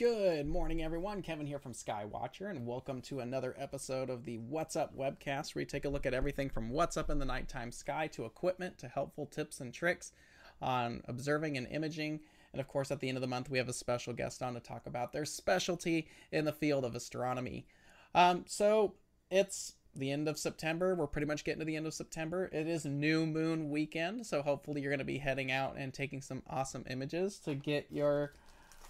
Good morning, everyone. Kevin here from Skywatcher, and welcome to another episode of the What's Up webcast, where we take a look at everything from what's up in the nighttime sky to equipment to helpful tips and tricks on observing and imaging. And of course, at the end of the month, we have a special guest on to talk about their specialty in the field of astronomy. Um, so it's the end of September. We're pretty much getting to the end of September. It is new moon weekend, so hopefully you're going to be heading out and taking some awesome images to get your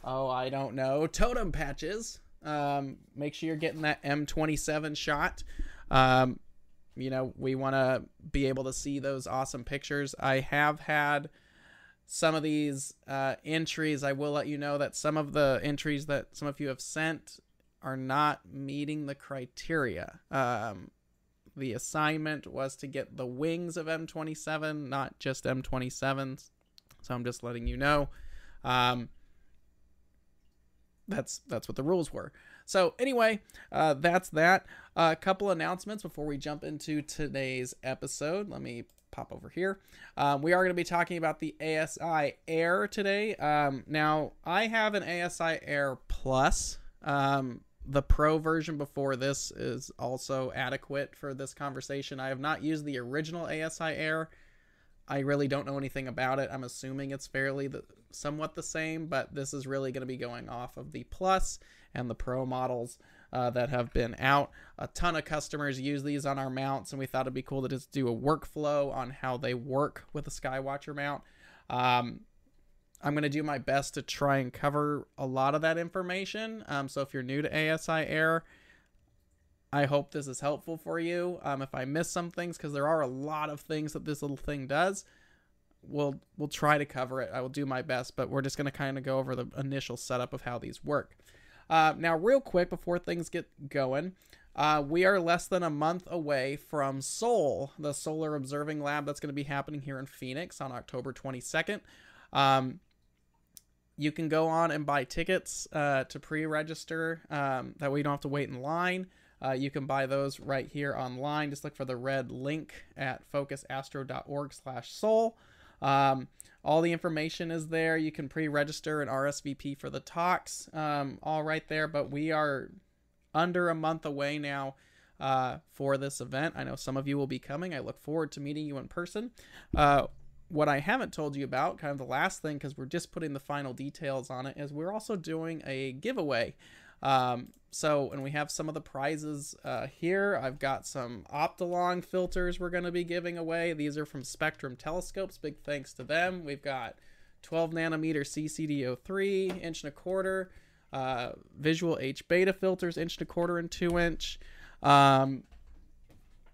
oh, I don't know, totem patches. Um, make sure you're getting that M27 shot. Um, you know, we want to be able to see those awesome pictures. I have had some of these uh, entries. I will let you know that some of the entries that some of you have sent are not meeting the criteria. Um, the assignment was to get the wings of M27, not just M27s. So I'm just letting you know. Um, that's that's what the rules were. So anyway, uh, that's that. A uh, couple announcements before we jump into today's episode. Let me pop over here. Um, we are going to be talking about the ASI Air today. Um, now I have an ASI Air Plus. Um, the Pro version before this is also adequate for this conversation. I have not used the original ASI Air. I really don't know anything about it. I'm assuming it's fairly the, somewhat the same, but this is really going to be going off of the Plus and the Pro models uh, that have been out. A ton of customers use these on our mounts, and we thought it'd be cool to just do a workflow on how they work with a Skywatcher mount. Um, I'm going to do my best to try and cover a lot of that information. Um, so if you're new to ASI Air, I hope this is helpful for you. Um, if I miss some things, because there are a lot of things that this little thing does, we'll we'll try to cover it. I will do my best, but we're just going to kind of go over the initial setup of how these work. Uh, now, real quick before things get going, uh, we are less than a month away from SOL, the Solar Observing Lab that's going to be happening here in Phoenix on October 22nd. Um, you can go on and buy tickets uh, to pre-register. Um, that way you don't have to wait in line. Uh, you can buy those right here online. Just look for the red link at focusastro.org slash sol. Um, all the information is there. You can pre-register an RSVP for the talks, um, all right there. But we are under a month away now uh, for this event. I know some of you will be coming. I look forward to meeting you in person. Uh, what I haven't told you about, kind of the last thing, because we're just putting the final details on it, is we're also doing a giveaway. Um, so, and we have some of the prizes uh, here. I've got some Optolong filters we're going to be giving away. These are from Spectrum Telescopes. Big thanks to them. We've got 12 nanometer CCD03, inch and a quarter, uh, visual H beta filters, inch and a quarter and two inch. Um,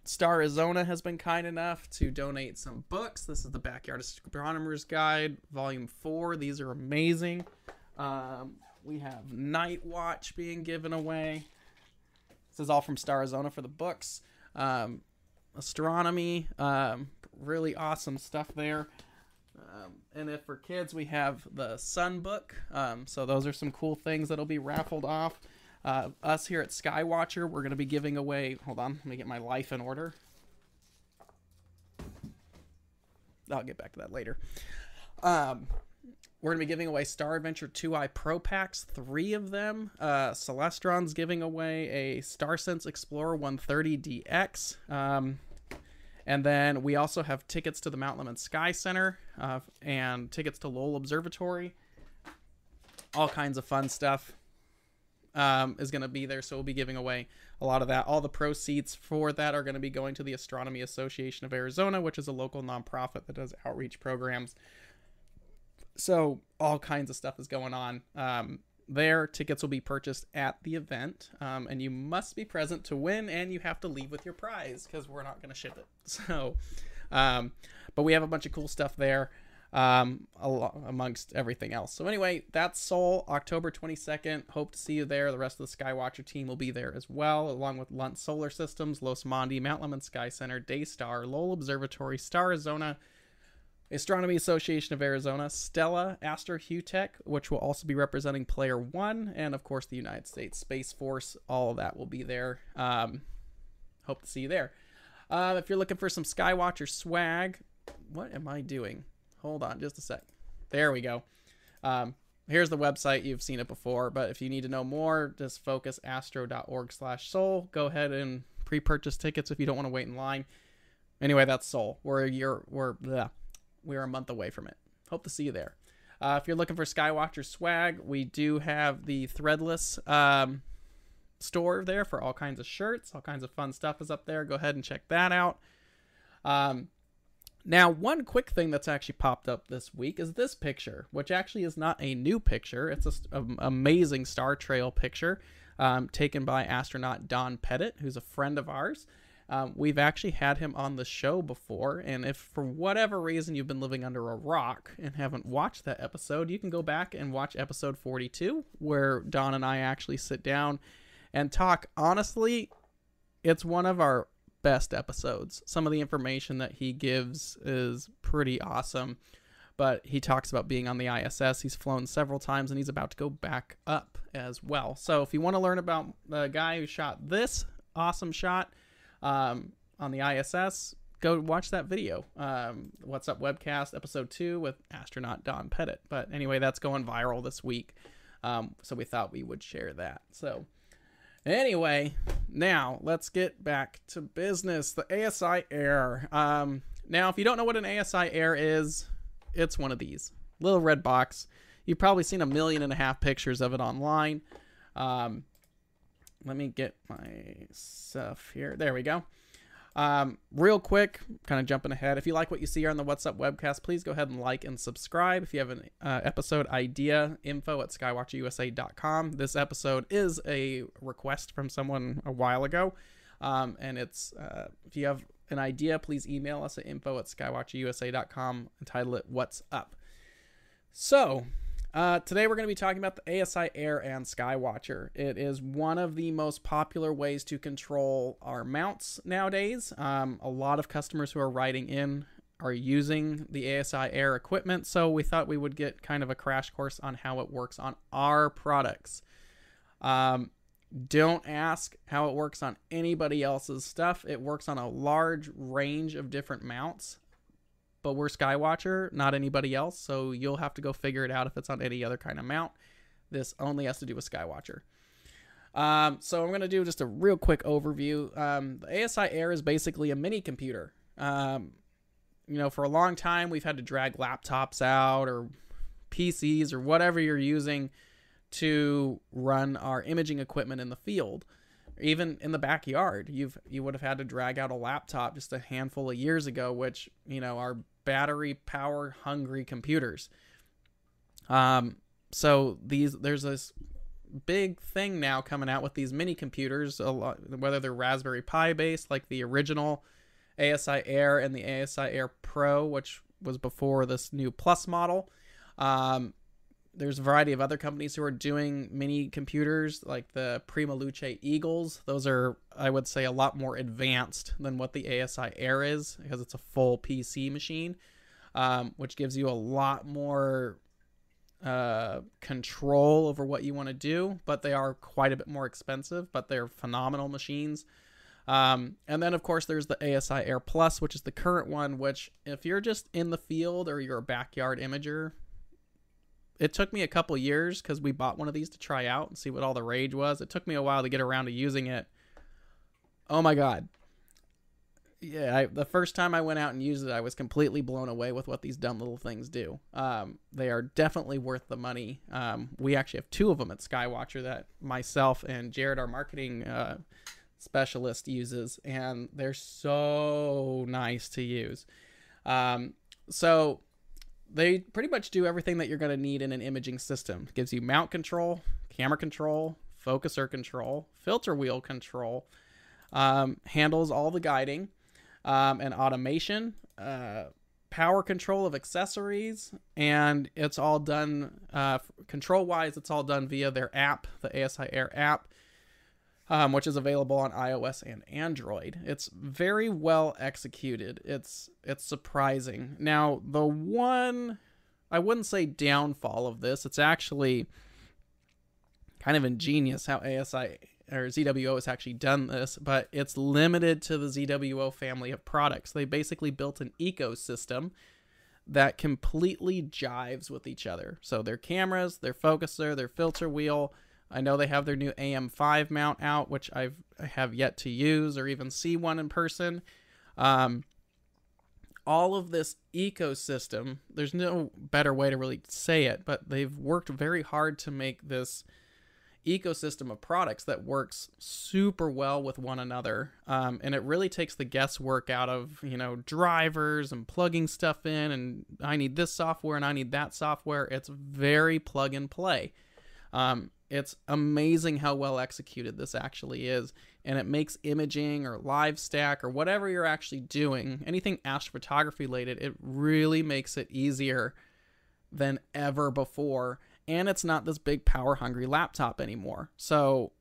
Starizona has been kind enough to donate some books. This is the Backyard Astronomer's Guide, Volume 4. These are amazing. Um, we have Night Watch being given away. This is all from Starizona for the books. Um, astronomy, um, really awesome stuff there. Um, and if for kids, we have the Sun Book. Um, so those are some cool things that'll be raffled off. Uh, us here at Skywatcher, we're going to be giving away. Hold on, let me get my life in order. I'll get back to that later. Um, we're going to be giving away Star Adventure 2i Pro Packs, three of them. Uh, Celestron's giving away a StarSense Explorer 130DX. Um, and then we also have tickets to the Mount Lemmon Sky Center uh, and tickets to Lowell Observatory. All kinds of fun stuff um, is going to be there. So we'll be giving away a lot of that. All the proceeds for that are going to be going to the Astronomy Association of Arizona, which is a local nonprofit that does outreach programs so all kinds of stuff is going on um, there. Tickets will be purchased at the event, um, and you must be present to win, and you have to leave with your prize because we're not going to ship it. So, um, but we have a bunch of cool stuff there um, amongst everything else. So anyway, that's SOL, October 22nd. Hope to see you there. The rest of the Skywatcher team will be there as well, along with Lunt Solar Systems, Losmandy, Mount Lemmon Sky Center, Daystar, Lowell Observatory, Starizona, Astronomy Association of Arizona, Stella, Astro Hutech, which will also be representing Player One, and of course the United States Space Force. All of that will be there. Um, hope to see you there. Uh, if you're looking for some Skywatcher swag, what am I doing? Hold on just a sec. There we go. Um, here's the website. You've seen it before, but if you need to know more, just focus astro.org slash sol. Go ahead and pre-purchase tickets if you don't want to wait in line. Anyway, that's SOL. We're a we're bleh, we're a month away from it. Hope to see you there. Uh, if you're looking for Skywatcher swag, we do have the threadless um, store there for all kinds of shirts, all kinds of fun stuff is up there. Go ahead and check that out. Um, now, one quick thing that's actually popped up this week is this picture, which actually is not a new picture. It's an amazing Star Trail picture um, taken by astronaut Don Pettit, who's a friend of ours. Um, we've actually had him on the show before, and if for whatever reason you've been living under a rock and haven't watched that episode, you can go back and watch episode 42, where Don and I actually sit down and talk. Honestly, it's one of our best episodes. Some of the information that he gives is pretty awesome, but he talks about being on the ISS. He's flown several times and he's about to go back up as well. So if you want to learn about the guy who shot this awesome shot, um, on the ISS, go watch that video. Um, What's Up Webcast, episode two with astronaut Don Pettit. But anyway, that's going viral this week. Um, so we thought we would share that. So anyway, now let's get back to business. The ASI Air. Um, now, if you don't know what an ASI Air is, it's one of these little red box. You've probably seen a million and a half pictures of it online. Um, let me get my stuff here. There we go. Um, real quick, kind of jumping ahead. If you like what you see here on the What's Up webcast, please go ahead and like and subscribe. If you have an uh, episode idea, info at skywatcherusa.com. This episode is a request from someone a while ago. Um, and it's, uh, if you have an idea, please email us at info at skywatcherusa.com and title it What's Up. So, uh, today we're going to be talking about the ASI Air and Skywatcher. It is one of the most popular ways to control our mounts nowadays. Um, a lot of customers who are writing in are using the ASI Air equipment, so we thought we would get kind of a crash course on how it works on our products. Um, don't ask how it works on anybody else's stuff. It works on a large range of different mounts but we're Skywatcher, not anybody else. So you'll have to go figure it out if it's on any other kind of mount. This only has to do with Skywatcher. Um, so I'm going to do just a real quick overview. Um, the ASI Air is basically a mini computer. Um, you know, for a long time, we've had to drag laptops out or PCs or whatever you're using to run our imaging equipment in the field even in the backyard you've you would have had to drag out a laptop just a handful of years ago which you know are battery power hungry computers. Um, so these there's this big thing now coming out with these mini computers, a lot, whether they're Raspberry Pi based like the original ASI Air and the ASI Air Pro, which was before this new Plus model. Um, there's a variety of other companies who are doing mini computers like the Prima Luce Eagles. Those are, I would say, a lot more advanced than what the ASI Air is because it's a full PC machine, um, which gives you a lot more uh, control over what you want to do. But they are quite a bit more expensive, but they're phenomenal machines. Um, and then, of course, there's the ASI Air Plus, which is the current one, which, if you're just in the field or you're a backyard imager, it took me a couple years because we bought one of these to try out and see what all the rage was. It took me a while to get around to using it. Oh my god. Yeah, I, the first time I went out and used it, I was completely blown away with what these dumb little things do. Um, they are definitely worth the money. Um, we actually have two of them at Skywatcher that myself and Jared, our marketing uh, specialist, uses, and they're so nice to use. Um, so they pretty much do everything that you're going to need in an imaging system. It gives you mount control, camera control, focuser control, filter wheel control, um, handles all the guiding um, and automation, uh, power control of accessories, and it's all done uh, control wise. It's all done via their app, the ASI Air app um, which is available on iOS and Android. It's very well executed. It's it's surprising. Now, the one I wouldn't say downfall of this, it's actually kind of ingenious how ASI or ZWO has actually done this, but it's limited to the ZWO family of products. They basically built an ecosystem that completely jives with each other. So their cameras, their focuser, their filter wheel. I know they have their new AM5 mount out, which I've I have yet to use or even see one in person. Um, all of this ecosystem, there's no better way to really say it, but they've worked very hard to make this ecosystem of products that works super well with one another. Um, and it really takes the guesswork out of, you know, drivers and plugging stuff in and I need this software and I need that software. It's very plug and play. Um, it's amazing how well executed this actually is. And it makes imaging or live stack or whatever you're actually doing, anything astrophotography related, it really makes it easier than ever before and it's not this big power hungry laptop anymore. So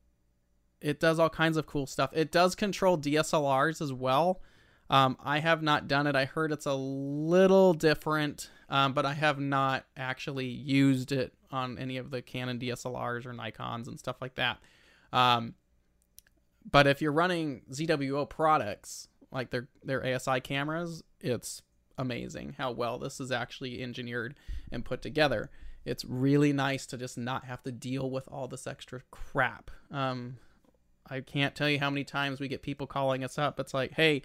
it does all kinds of cool stuff. It does control DSLRs as well. Um, I have not done it. I heard it's a little different, um, but I have not actually used it on any of the Canon DSLRs or Nikons and stuff like that. Um, but if you're running ZWO products like their their ASI cameras, it's amazing how well this is actually engineered and put together it's really nice to just not have to deal with all this extra crap. Um, I can't tell you how many times we get people calling us up. It's like, hey,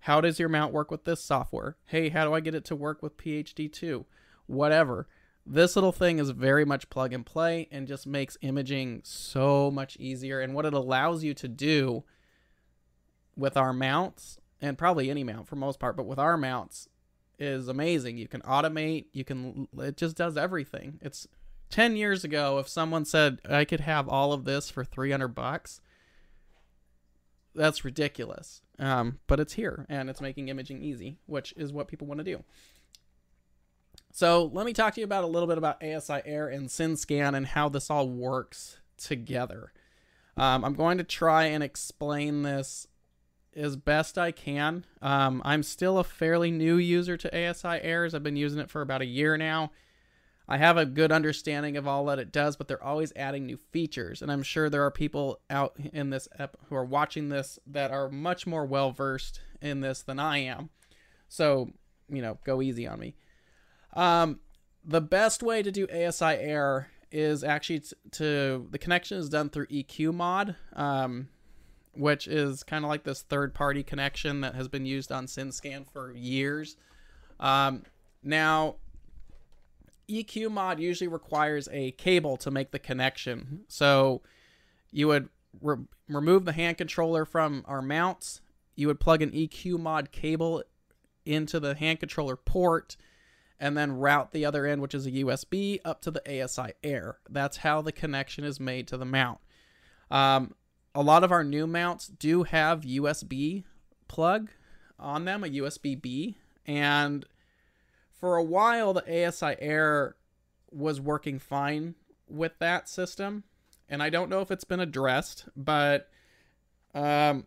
how does your mount work with this software? Hey, how do I get it to work with PHD2? Whatever. This little thing is very much plug and play and just makes imaging so much easier. And what it allows you to do with our mounts, and probably any mount for most part, but with our mounts, is amazing. You can automate, you can it just does everything. It's 10 years ago if someone said I could have all of this for 300 bucks, that's ridiculous. Um, but it's here and it's making imaging easy, which is what people want to do. So let me talk to you about a little bit about ASI Air and SynScan and how this all works together. Um, I'm going to try and explain this as best I can. Um, I'm still a fairly new user to ASI Airs. I've been using it for about a year now. I have a good understanding of all that it does, but they're always adding new features. And I'm sure there are people out in this who are watching this that are much more well versed in this than I am. So, you know, go easy on me. Um, the best way to do ASI Air is actually t- to the connection is done through EQ mod. Um, which is kind of like this third party connection that has been used on SynScan for years. Um, now, EQ mod usually requires a cable to make the connection. So you would re- remove the hand controller from our mounts. You would plug an EQ mod cable into the hand controller port and then route the other end, which is a USB, up to the ASI Air. That's how the connection is made to the mount. Um, a lot of our new mounts do have USB plug on them, a USB B, and for a while the ASI Air was working fine with that system, and I don't know if it's been addressed, but um,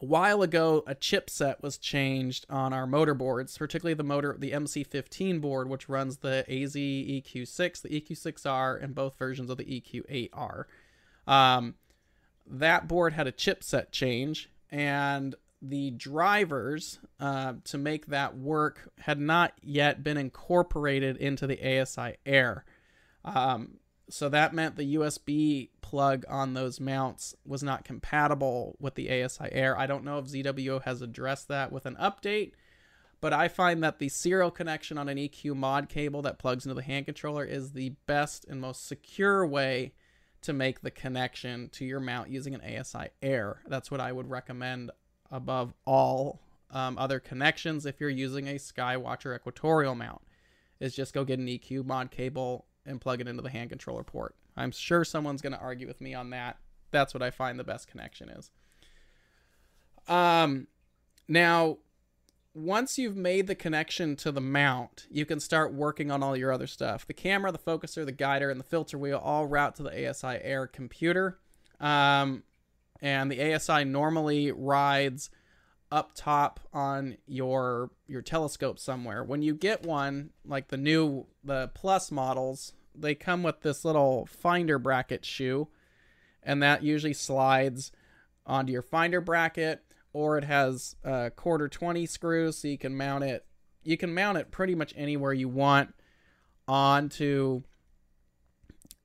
a while ago a chipset was changed on our motor boards, particularly the motor the MC15 board, which runs the AZ EQ6, the EQ6R, and both versions of the EQ8R. Um, that board had a chipset change, and the drivers uh, to make that work had not yet been incorporated into the ASI Air. Um, so that meant the USB plug on those mounts was not compatible with the ASI Air. I don't know if ZWO has addressed that with an update, but I find that the serial connection on an EQ mod cable that plugs into the hand controller is the best and most secure way to make the connection to your mount using an ASI Air. That's what I would recommend above all um, other connections if you're using a Skywatcher Equatorial mount. Is just go get an EQ mod cable and plug it into the hand controller port. I'm sure someone's going to argue with me on that. That's what I find the best connection is. Um, now once you've made the connection to the mount, you can start working on all your other stuff. The camera, the focuser, the guider, and the filter wheel all route to the ASI Air computer. Um, and the ASI normally rides up top on your your telescope somewhere. When you get one, like the new the plus models, they come with this little finder bracket shoe, and that usually slides onto your finder bracket or it has a quarter 20 screws so you can mount it you can mount it pretty much anywhere you want onto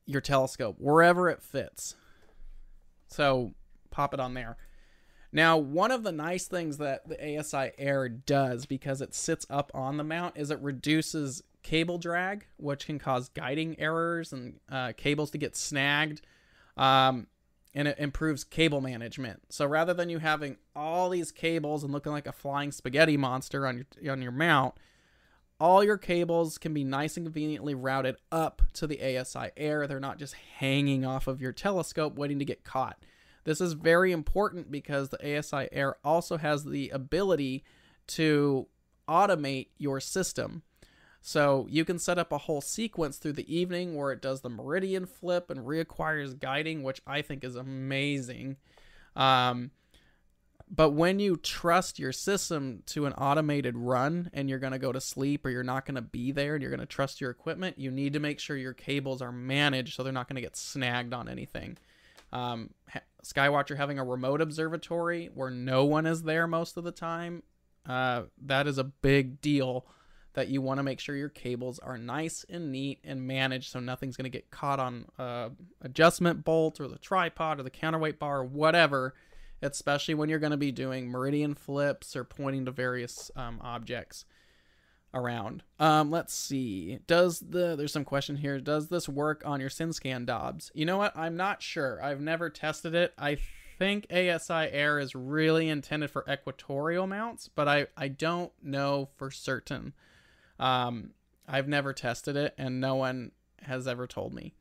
your telescope, wherever it fits. So pop it on there. Now, one of the nice things that the ASI Air does because it sits up on the mount is it reduces cable drag, which can cause guiding errors and uh, cables to get snagged. Um, and it improves cable management. So rather than you having all these cables and looking like a flying spaghetti monster on your on your mount, all your cables can be nice and conveniently routed up to the ASI Air. They're not just hanging off of your telescope waiting to get caught. This is very important because the ASI Air also has the ability to automate your system. So you can set up a whole sequence through the evening where it does the meridian flip and reacquires guiding, which I think is amazing. Um, but when you trust your system to an automated run and you're going to go to sleep or you're not going to be there and you're going to trust your equipment, you need to make sure your cables are managed so they're not going to get snagged on anything. Um, Skywatcher having a remote observatory where no one is there most of the time, uh, that is a big deal that you want to make sure your cables are nice and neat and managed so nothing's going to get caught on uh, adjustment bolt or the tripod or the counterweight bar or whatever especially when you're going to be doing meridian flips or pointing to various um, objects around. Um, let's see. Does the there's some question here. Does this work on your SynScan Dobs? You know what? I'm not sure. I've never tested it. I think ASI Air is really intended for equatorial mounts, but I I don't know for certain. Um, I've never tested it, and no one has ever told me.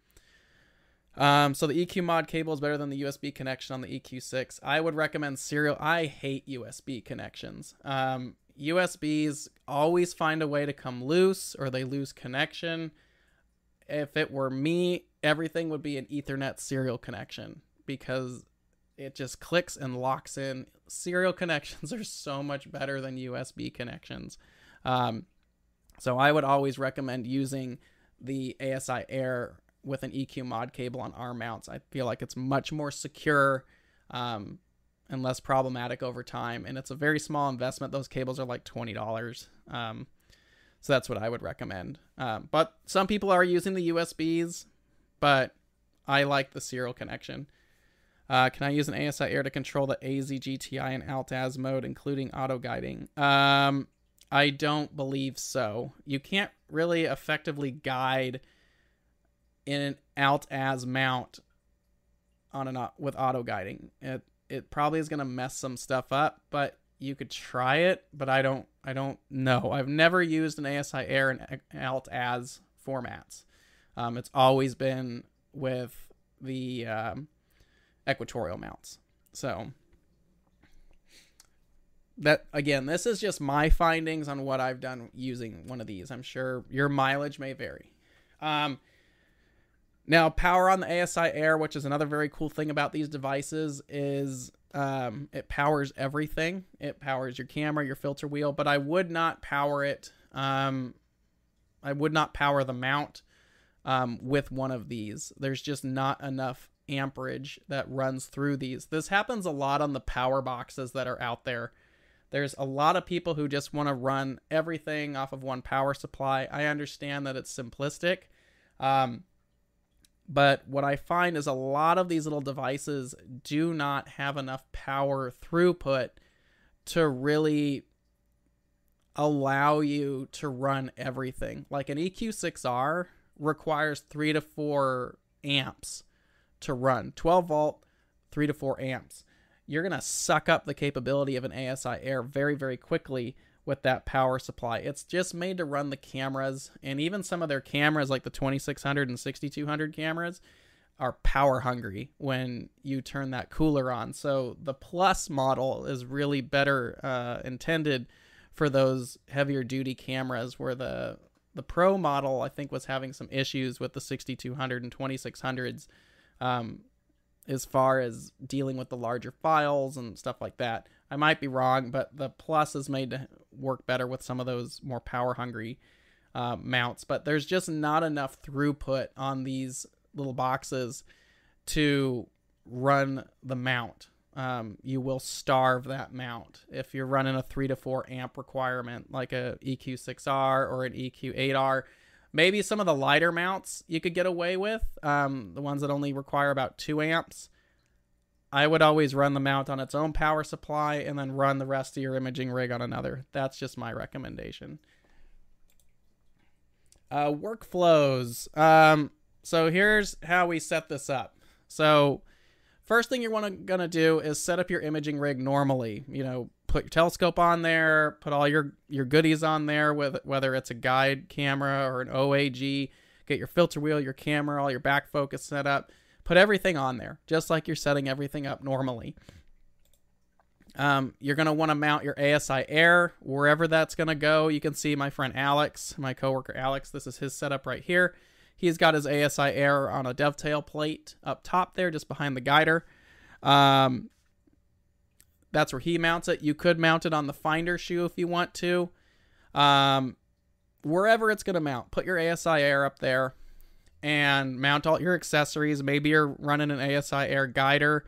Um, so the EQ mod cable is better than the USB connection on the EQ6. I would recommend serial. I hate USB connections. Um, USBs always find a way to come loose or they lose connection. If it were me, everything would be an Ethernet serial connection because it just clicks and locks in. Serial connections are so much better than USB connections. Um, so I would always recommend using the ASI Air with an EQ mod cable on arm mounts. I feel like it's much more secure um, and less problematic over time. And it's a very small investment. Those cables are like twenty dollars. Um, so that's what I would recommend. Um, but some people are using the USBs, but I like the serial connection. Uh, can I use an ASI Air to control the AZ-GTI in Alt-Az mode, including auto guiding? Um, I don't believe so. You can't really effectively guide in an Alt-Az mount on an with auto guiding. It it probably is going to mess some stuff up, but you could try it, but I don't I don't know. I've never used an ASI Air and Alt-Az formats. Um, it's always been with the um, equatorial mounts. So that again, this is just my findings on what I've done using one of these. I'm sure your mileage may vary. Um, now, power on the ASI Air, which is another very cool thing about these devices, is um, it powers everything. It powers your camera, your filter wheel, but I would not power it. Um, I would not power the mount um, with one of these. There's just not enough amperage that runs through these. This happens a lot on the power boxes that are out there. There's a lot of people who just want to run everything off of one power supply. I understand that it's simplistic. Um, but what I find is a lot of these little devices do not have enough power throughput to really allow you to run everything. Like an EQ6R requires 3 to 4 amps to run. 12 volt, 3 to 4 amps. You're going to suck up the capability of an ASI Air very, very quickly with that power supply. It's just made to run the cameras, and even some of their cameras, like the 2600 and 6200 cameras, are power hungry when you turn that cooler on. So the Plus model is really better uh, intended for those heavier duty cameras, where the the Pro model I think was having some issues with the 6200 and 2600s. Um, as far as dealing with the larger files and stuff like that. I might be wrong, but the Plus is made to work better with some of those more power hungry uh, mounts. But there's just not enough throughput on these little boxes to run the mount. um, you will starve that mount. If you're running a 3 to 4 amp requirement, like a EQ6R or an EQ8R, maybe some of the lighter mounts you could get away with, um, the ones that only require about 2 amps. I would always run the mount on its own power supply and then run the rest of your imaging rig on another. That's just my recommendation. Uh, workflows. Um, so here's how we set this up. So first thing you're gonna do is set up your imaging rig normally. You know, put your telescope on there, put all your your goodies on there, with whether it's a guide camera or an OAG. Get your filter wheel, your camera, all your back focus set up. Put everything on there, just like you're setting everything up normally. Um, you're going to want to mount your ASI Air wherever that's going to go. You can see my friend Alex, my coworker Alex. This is his setup right here. He's got his ASI Air on a dovetail plate up top there, just behind the guider. Um, that's where he mounts it. You could mount it on the finder shoe if you want to. Um, wherever it's going to mount, put your ASI Air up there and mount all your accessories. Maybe you're running an ASI Air guider.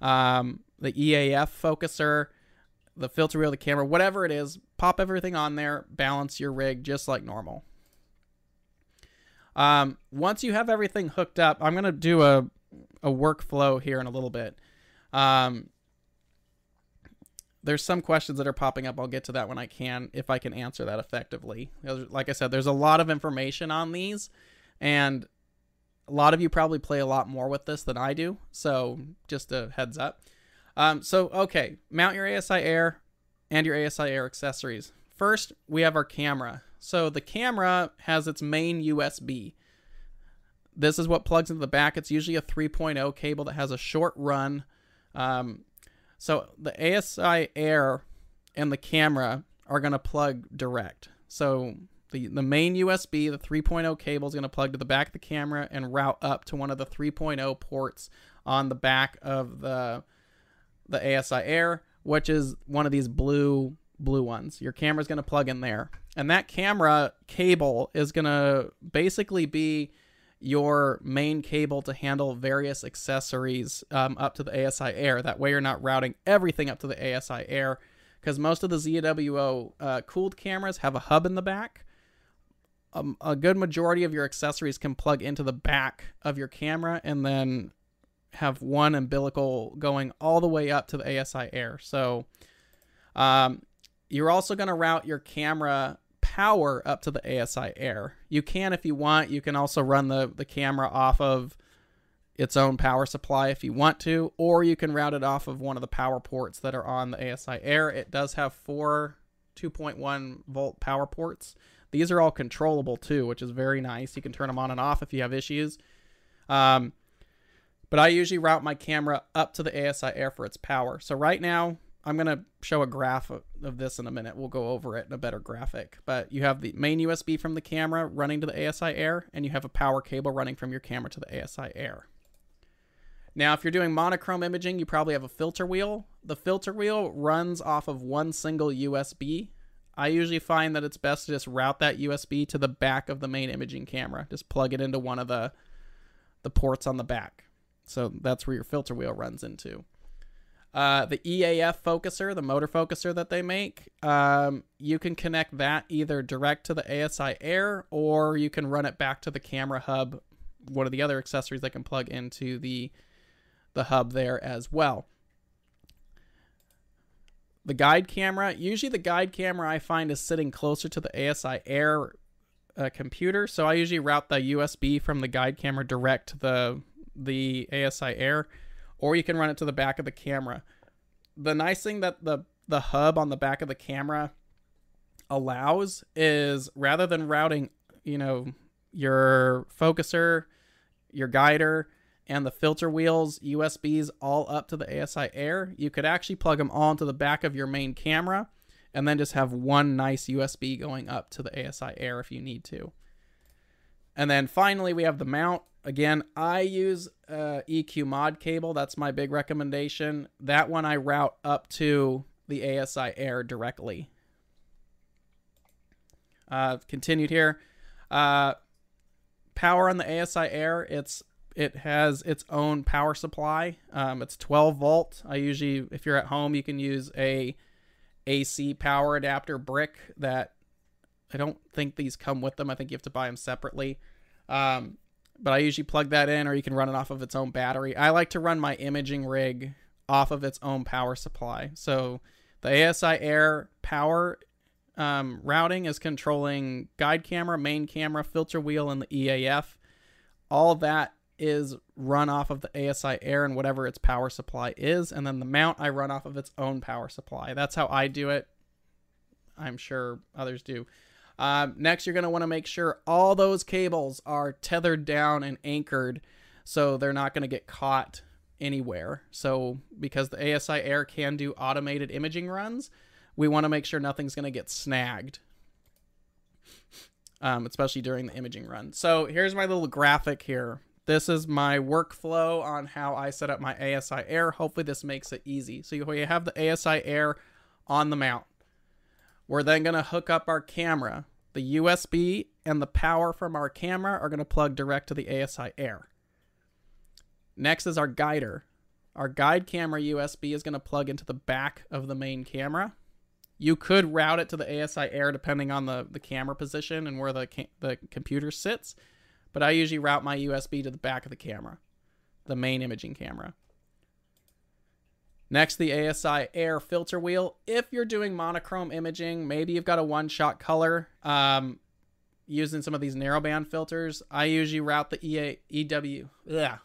Um, the EAF focuser, the filter wheel, the camera, whatever it is, pop everything on there, balance your rig just like normal. Um, once you have everything hooked up, I'm going to do a, a workflow here in a little bit. Um, there's some questions that are popping up. I'll get to that when I can, if I can answer that effectively. Like I said, there's a lot of information on these, and a lot of you probably play a lot more with this than I do. So just a heads up. Um, so, okay, mount your ASI Air and your ASI Air accessories. First, we have our camera. So the camera has its main USB. This is what plugs into the back. It's usually a 3.0 cable that has a short run. Um, so the ASI Air and the camera are going to plug direct. So the, the main USB, the 3.0 cable, is going to plug to the back of the camera and route up to one of the 3.0 ports on the back of the the ASI Air, which is one of these blue blue ones. Your camera's going to plug in there. And that camera cable is going to basically be your main cable to handle various accessories um, up to the ASI Air. That way you're not routing everything up to the ASI Air because most of the ZWO uh, cooled cameras have a hub in the back. Um, a good majority of your accessories can plug into the back of your camera and then have one umbilical going all the way up to the ASI air. So um, you're also going to route your camera power up to the ASI air. You can if you want. You can also run the, the camera off of its own power supply if you want to, or you can route it off of one of the power ports that are on the ASI air. It does have four 2.1 volt power ports. These are all controllable too, which is very nice. You can turn them on and off if you have issues. Um, but I usually route my camera up to the ASI Air for its power. So right now, I'm going to show a graph of, of, this in a minute. We'll go over it in a better graphic. But you have the main USB from the camera running to the ASI Air, and you have a power cable running from your camera to the ASI Air. Now, if you're doing monochrome imaging, you probably have a filter wheel. The filter wheel runs off of one single USB. I usually find that it's best to just route that USB to the back of the main imaging camera. Just plug it into one of the the ports on the back. So that's where your filter wheel runs into. Uh, the EAF focuser, the motor focuser that they make, um, you can connect that either direct to the ASI Air or you can run it back to the camera hub, one of the other accessories that can plug into the the hub there as well. The guide camera, usually the guide camera I find is sitting closer to the ASI Air uh, computer, so I usually route the USB from the guide camera direct to the the ASI Air, or you can run it to the back of the camera. The nice thing that the the hub on the back of the camera allows is rather than routing, you know, your focuser, your guider, and the filter wheels USBs all up to the ASI Air, you could actually plug them all into the back of your main camera and then just have one nice USB going up to the ASI Air if you need to. And then finally, we have the mount. Again, I use uh, EQ mod cable. That's my big recommendation. That one I route up to the ASI Air directly. Uh, continued here. Uh, power on the ASI Air. It's it has its own power supply. Um, it's 12 volt. I usually, if you're at home, you can use a AC power adapter brick that I don't think these come with them. I think you have to buy them separately. Um, but I usually plug that in, or you can run it off of its own battery. I like to run my imaging rig off of its own power supply. So the ASI Air power um, routing is controlling guide camera, main camera, filter wheel, and the EAF. All that is run off of the ASI Air and whatever its power supply is. And then the mount I run off of its own power supply. That's how I do it. I'm sure others do. Um, next, you're going to want to make sure all those cables are tethered down and anchored so they're not going to get caught anywhere. So, because the ASI Air can do automated imaging runs, we want to make sure nothing's going to get snagged, um, especially during the imaging run. So, here's my little graphic here. This is my workflow on how I set up my ASI Air. Hopefully, this makes it easy. So, you have the ASI Air on the mount. We're then going to hook up our camera. The USB and the power from our camera are going to plug direct to the ASI Air. Next is our guider. Our guide camera USB is going to plug into the back of the main camera. You could route it to the ASI Air depending on the, the camera position and where the, the computer sits, but I usually route my USB to the back of the camera, the main imaging camera. Next, the ASI Air filter wheel. If you're doing monochrome imaging, maybe you've got a one-shot color um, using some of these narrowband filters. I usually route the EA, EW, ugh,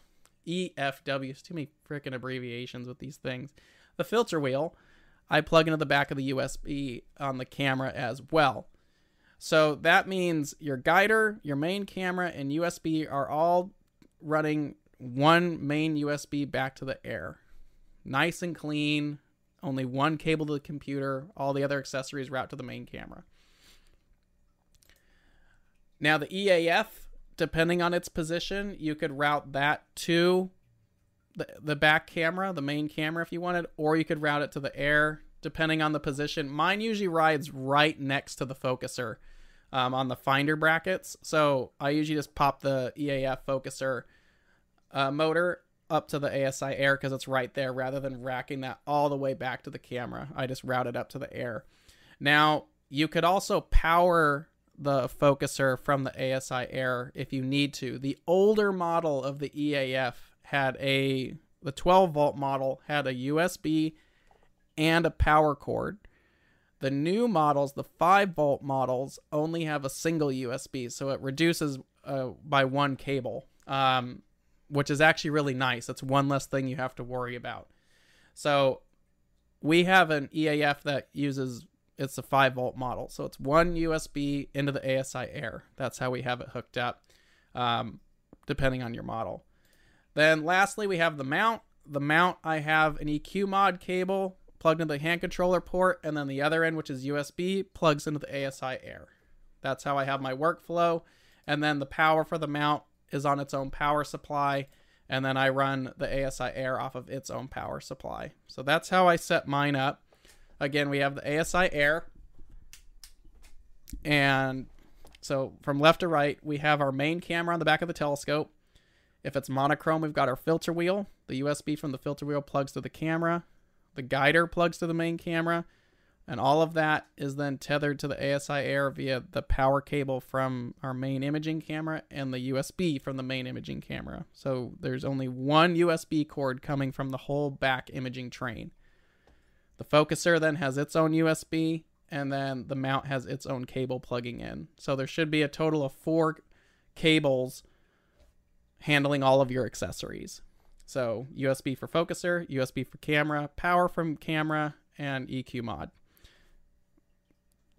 EFW. It's too many freaking abbreviations with these things. The filter wheel, I plug into the back of the USB on the camera as well. So that means your guider, your main camera, and USB are all running one main USB back to the air nice and clean. Only one cable to the computer. All the other accessories route to the main camera. Now the EAF, depending on its position, you could route that to the, the back camera, the main camera if you wanted, or you could route it to the air, depending on the position. Mine usually rides right next to the focuser um, on the finder brackets. So I usually just pop the EAF focuser uh, motor up to the ASI air because it's right there rather than racking that all the way back to the camera. I just route it up to the air. Now, you could also power the focuser from the ASI air if you need to. The older model of the EAF had a the 12 volt model had a USB and a power cord. The new models, the 5 volt models, only have a single USB, so it reduces uh, by one cable. Um, which is actually really nice. That's one less thing you have to worry about. So we have an EAF that uses it's a 5 volt model. So it's one USB into the ASI air. That's how we have it hooked up, um, depending on your model. Then lastly, we have the mount. The mount, I have an EQ mod cable plugged into the hand controller port, and then the other end, which is USB, plugs into the ASI air. That's how I have my workflow. And then the power for the mount is on its own power supply, and then I run the ASI Air off of its own power supply. So that's how I set mine up. Again, we have the ASI Air, and so from left to right, we have our main camera on the back of the telescope. If it's monochrome, we've got our filter wheel. The USB from the filter wheel plugs to the camera. The guider plugs to the main camera. And all of that is then tethered to the ASI Air via the power cable from our main imaging camera and the USB from the main imaging camera. So there's only one USB cord coming from the whole back imaging train. The focuser then has its own USB, and then the mount has its own cable plugging in. So there should be a total of four cables handling all of your accessories. So USB for focuser, USB for camera, power from camera, and EQ mod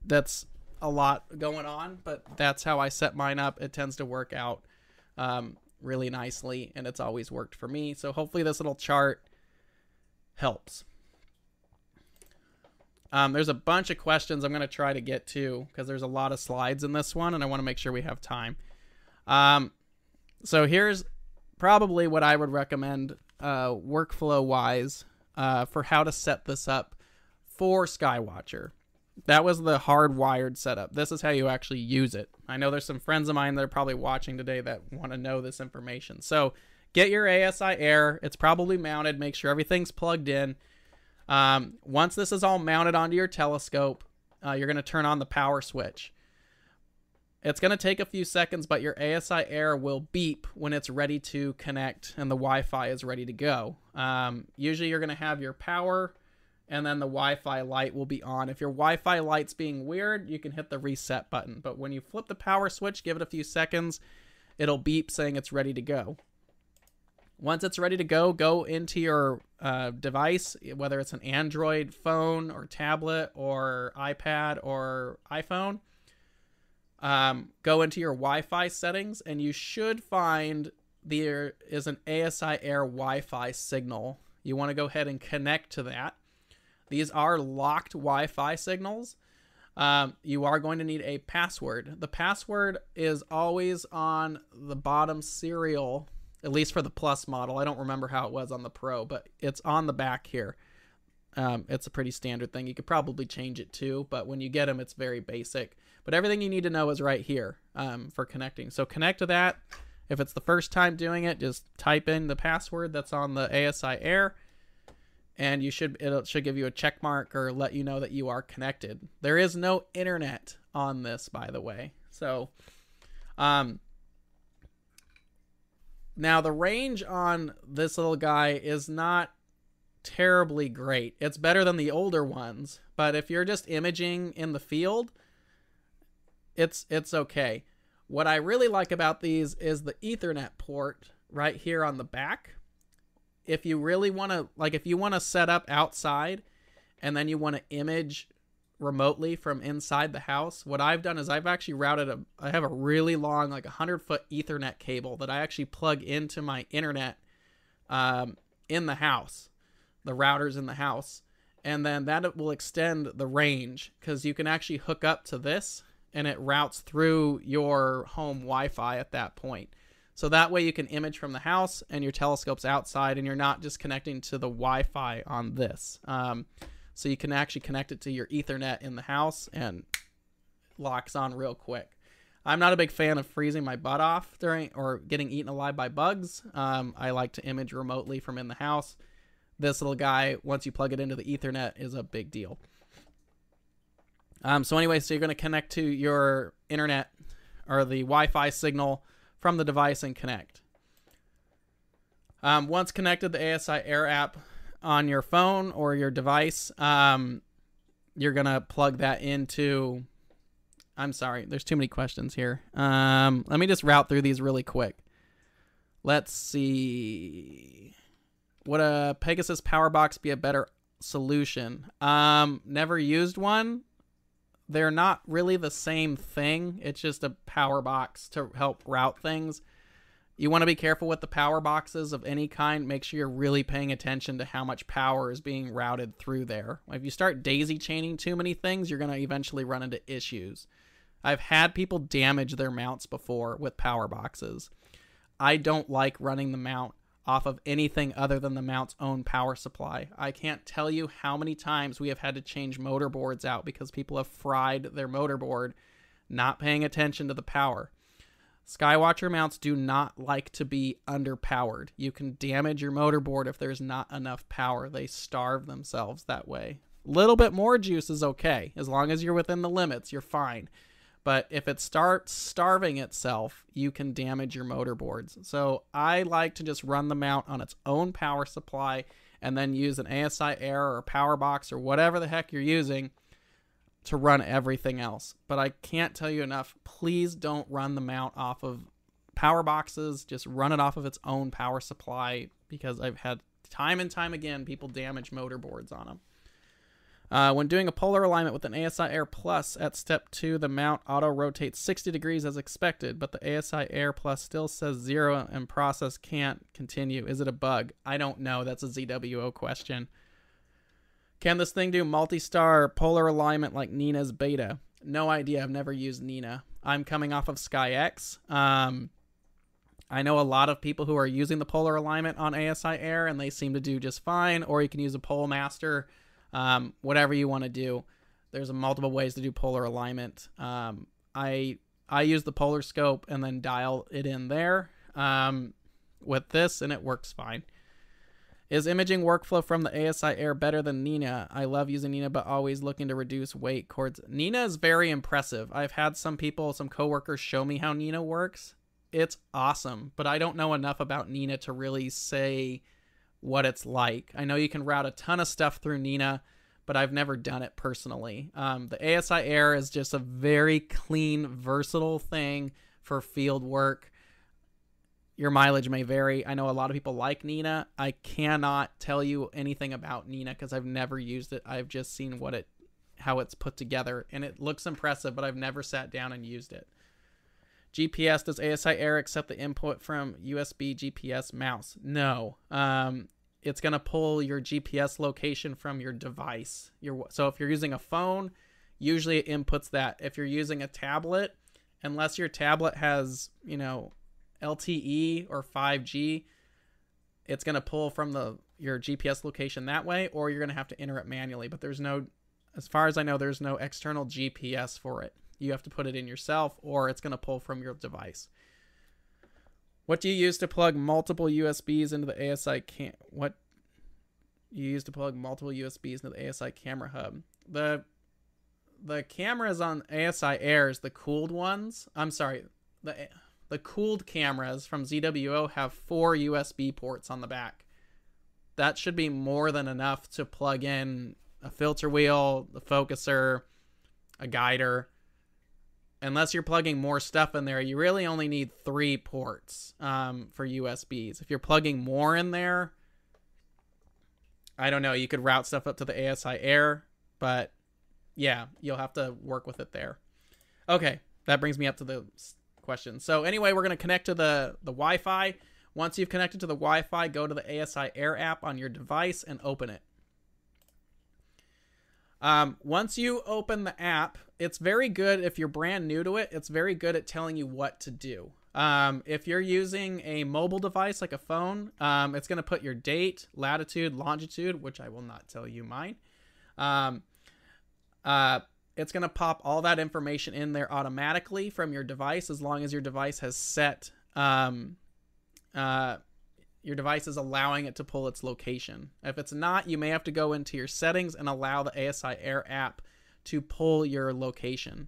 that's a lot going on, but that's how I set mine up. It tends to work out um, really nicely, and it's always worked for me. So hopefully this little chart helps. Um, there's a bunch of questions I'm going to try to get to because there's a lot of slides in this one, and I want to make sure we have time. Um, so here's probably what I would recommend uh, workflow wise uh, for how to set this up for Skywatcher that was the hardwired setup. This is how you actually use it. I know there's some friends of mine that are probably watching today that want to know this information. So get your ASI Air. It's probably mounted. Make sure everything's plugged in. Um, once this is all mounted onto your telescope, uh, you're going to turn on the power switch. It's going to take a few seconds, but your ASI Air will beep when it's ready to connect and the Wi Fi is ready to go. Um, usually, you're going to have your power and then the Wi Fi light will be on. If your Wi Fi light's being weird, you can hit the reset button. But when you flip the power switch, give it a few seconds, it'll beep saying it's ready to go. Once it's ready to go, go into your uh, device, whether it's an Android phone or tablet or iPad or iPhone um, go into your Wi-Fi settings, and you should find there is an ASI Air Wi-Fi signal. You want to go ahead and connect to that. These are locked Wi-Fi signals. Um, you are going to need a password. The password is always on the bottom serial, at least for the Plus model. I don't remember how it was on the Pro, but it's on the back here. Um, it's a pretty standard thing. You could probably change it too, but when you get them, it's very basic. But everything you need to know is right here um, for connecting. So connect to that. If it's the first time doing it, just type in the password that's on the ASI Air, and you should it should give you a check mark or let you know that you are connected. There is no internet on this, by the way. So, um, now the range on this little guy is not terribly great. It's better than the older ones, but if you're just imaging in the field, it's it's okay. What I really like about these is the Ethernet port right here on the back. If you really want to like if you want to set up outside and then you want to image remotely from inside the house, what I've done is I've actually routed a I have a really long like a 100 foot Ethernet cable that I actually plug into my internet um, in the house, the routers in the house, and then that will extend the range because you can actually hook up to this and it routes through your home Wi-Fi at that point. So that way you can image from the house and your telescope's outside and you're not just connecting to the Wi-Fi on this. Um, so you can actually connect it to your Ethernet in the house and locks on real quick. I'm not a big fan of freezing my butt off during or getting eaten alive by bugs. Um, I like to image remotely from in the house. This little guy, once you plug it into the Ethernet, is a big deal. Um, so anyway, so you're going to connect to your internet or the Wi-Fi signal from the device and connect. Um, once connected, the ASI Air app on your phone or your device, um, you're gonna plug that into. I'm sorry, there's too many questions here. Um, let me just route through these really quick. Let's see. Would a Pegasus Power Box be a better solution? Um, never used one they're not really the same thing. It's just a power box to help route things. You want to be careful with the power boxes of any kind. Make sure you're really paying attention to how much power is being routed through there. If you start daisy chaining too many things, you're going to eventually run into issues. I've had people damage their mounts before with power boxes. I don't like running the mount off of anything other than the mount's own power supply. I can't tell you how many times we have had to change motor boards out because people have fried their motor board not paying attention to the power. Skywatcher mounts do not like to be underpowered. You can damage your motor board if there's not enough power. They starve themselves that way. A little bit more juice is okay. As long as you're within the limits, you're fine. But if it starts starving itself, you can damage your motor boards. So I like to just run the mount on its own power supply and then use an ASI Air or a power box or whatever the heck you're using to run everything else. But I can't tell you enough. Please don't run the mount off of power boxes. Just run it off of its own power supply because I've had time and time again people damage motor boards on them. Uh, when doing a polar alignment with an ASI Air Plus at step 2, the mount auto rotates 60 degrees as expected, but the ASI Air Plus still says 0 and process can't continue. Is it a bug? I don't know. That's a ZWO question. Can this thing do multi-star polar alignment like Nina's beta? No idea. I've never used Nina. I'm coming off of SkyX. Um, I know a lot of people who are using the polar alignment on ASI Air, and they seem to do just fine. Or you can use a Pole Master um, whatever you want to do. There's multiple ways to do polar alignment. Um, I I use the polar scope and then dial it in there. Um, with this and it works fine. Is imaging workflow from the ASI Air better than Nina? I love using Nina, but always looking to reduce weight cords. Nina is very impressive. I've had some people, some coworkers show me how Nina works. It's awesome, but I don't know enough about Nina to really say what it's like. I know you can route a ton of stuff through Nina, but I've never done it personally. Um, the ASI Air is just a very clean, versatile thing for field work your mileage may vary. I know a lot of people like Nina. I cannot tell you anything about Nina because I've never used it. I've just seen what it how it's put together and it looks impressive, but I've never sat down and used it. GPS does ASI Air accept the input from USB GPS mouse? No. Um, it's going to pull your GPS location from your device. Your so if you're using a phone, usually it inputs that. If you're using a tablet, unless your tablet has, you know, LTE or 5G, it's going to pull from the your GPS location that way, or you're going to have to enter it manually. But there's no, as far as I know, there's no external GPS for it. You have to put it in yourself, or it's going to pull from your device. What do you use to plug multiple USBs into the ASI cam? What you use to plug multiple USBs into the ASI camera hub? The the cameras on ASI Airs, the cooled ones. I'm sorry, the the cooled cameras from ZWO have four USB ports on the back. That should be more than enough to plug in a filter wheel, the focuser, a guider. Unless you're plugging more stuff in there, you really only need three ports um, for USBs. If you're plugging more in there, I don't know. You could route stuff up to the ASI Air, but yeah, you'll have to work with it there. Okay, that brings me up to the question. So anyway, we're going to connect to the, the Wi-Fi. Once you've connected to the Wi-Fi, go to the ASI Air app on your device and open it. Um, once you open the app, it's very good if you're brand new to it. It's very good at telling you what to do. Um, if you're using a mobile device like a phone, um, it's going to put your date, latitude, longitude, which I will not tell you mine. Um, uh, it's going to pop all that information in there automatically from your device as long as your device has set um, uh, your device is allowing it to pull its location. If it's not, you may have to go into your settings and allow the ASI Air app to pull your location.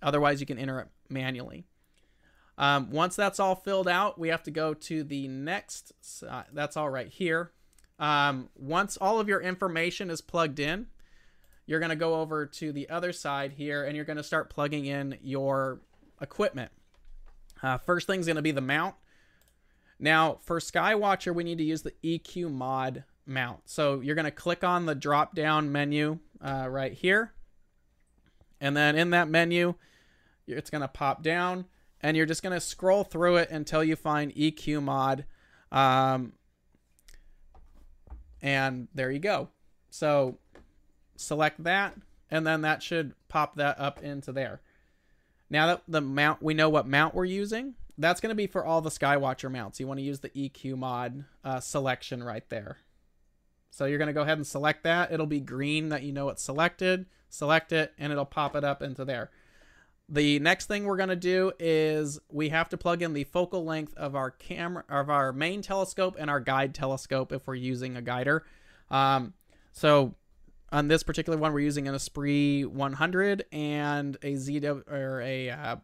Otherwise, you can enter it manually. Um, once that's all filled out, we have to go to the next. Uh, that's all right here. Um, once all of your information is plugged in, you're going to go over to the other side here and you're going to start plugging in your equipment. Uh, first thing is going to be the mount. Now, for Skywatcher, we need to use the EQ mod mount. So you're going to click on the drop down menu uh, right here. And then in that menu, it's going to pop down and you're just going to scroll through it until you find EQ mod. Um, and there you go. So select that, and then that should pop that up into there. Now that the mount, we know what mount we're using. That's going to be for all the Skywatcher mounts. You want to use the EQ mod uh, selection right there. So you're going to go ahead and select that. It'll be green that you know it's selected. Select it, and it'll pop it up into there. The next thing we're going to do is we have to plug in the focal length of our camera, of our main telescope and our guide telescope if we're using a guider. Um, so on this particular one, we're using an Esprit 100 and a ZW or a uh,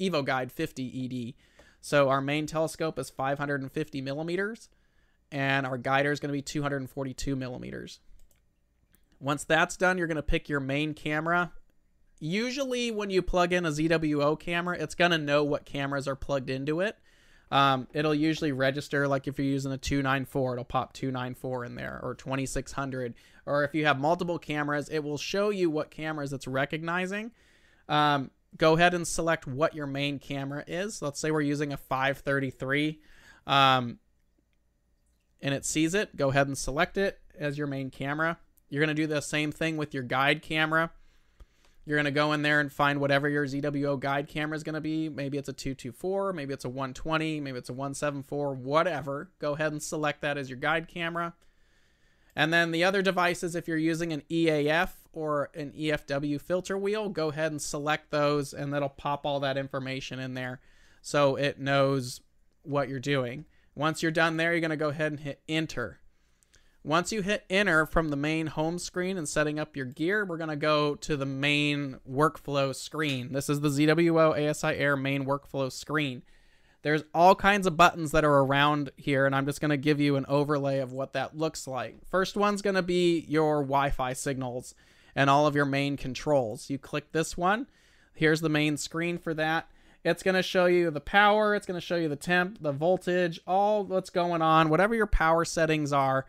Evo Guide 50 ED. So our main telescope is 550 millimeters, and our guider is going to be 242 millimeters. Once that's done, you're going to pick your main camera. Usually, when you plug in a ZWO camera, it's going to know what cameras are plugged into it. Um, it'll usually register like if you're using a 294, it'll pop 294 in there or 2600. Or if you have multiple cameras, it will show you what cameras it's recognizing. Um, go ahead and select what your main camera is. Let's say we're using a 533 um, and it sees it. Go ahead and select it as your main camera. You're going to do the same thing with your guide camera. You're going to go in there and find whatever your ZWO guide camera is going to be. Maybe it's a 224, maybe it's a 120, maybe it's a 174, whatever. Go ahead and select that as your guide camera. And then the other devices, if you're using an EAF or an EFW filter wheel, go ahead and select those and that'll pop all that information in there so it knows what you're doing. Once you're done there, you're going to go ahead and hit enter. Once you hit enter from the main home screen and setting up your gear, we're going to go to the main workflow screen. This is the ZWO ASI Air main workflow screen. There's all kinds of buttons that are around here, and I'm just going to give you an overlay of what that looks like. First one's going to be your Wi Fi signals and all of your main controls. You click this one. Here's the main screen for that. It's going to show you the power, it's going to show you the temp, the voltage, all what's going on, whatever your power settings are.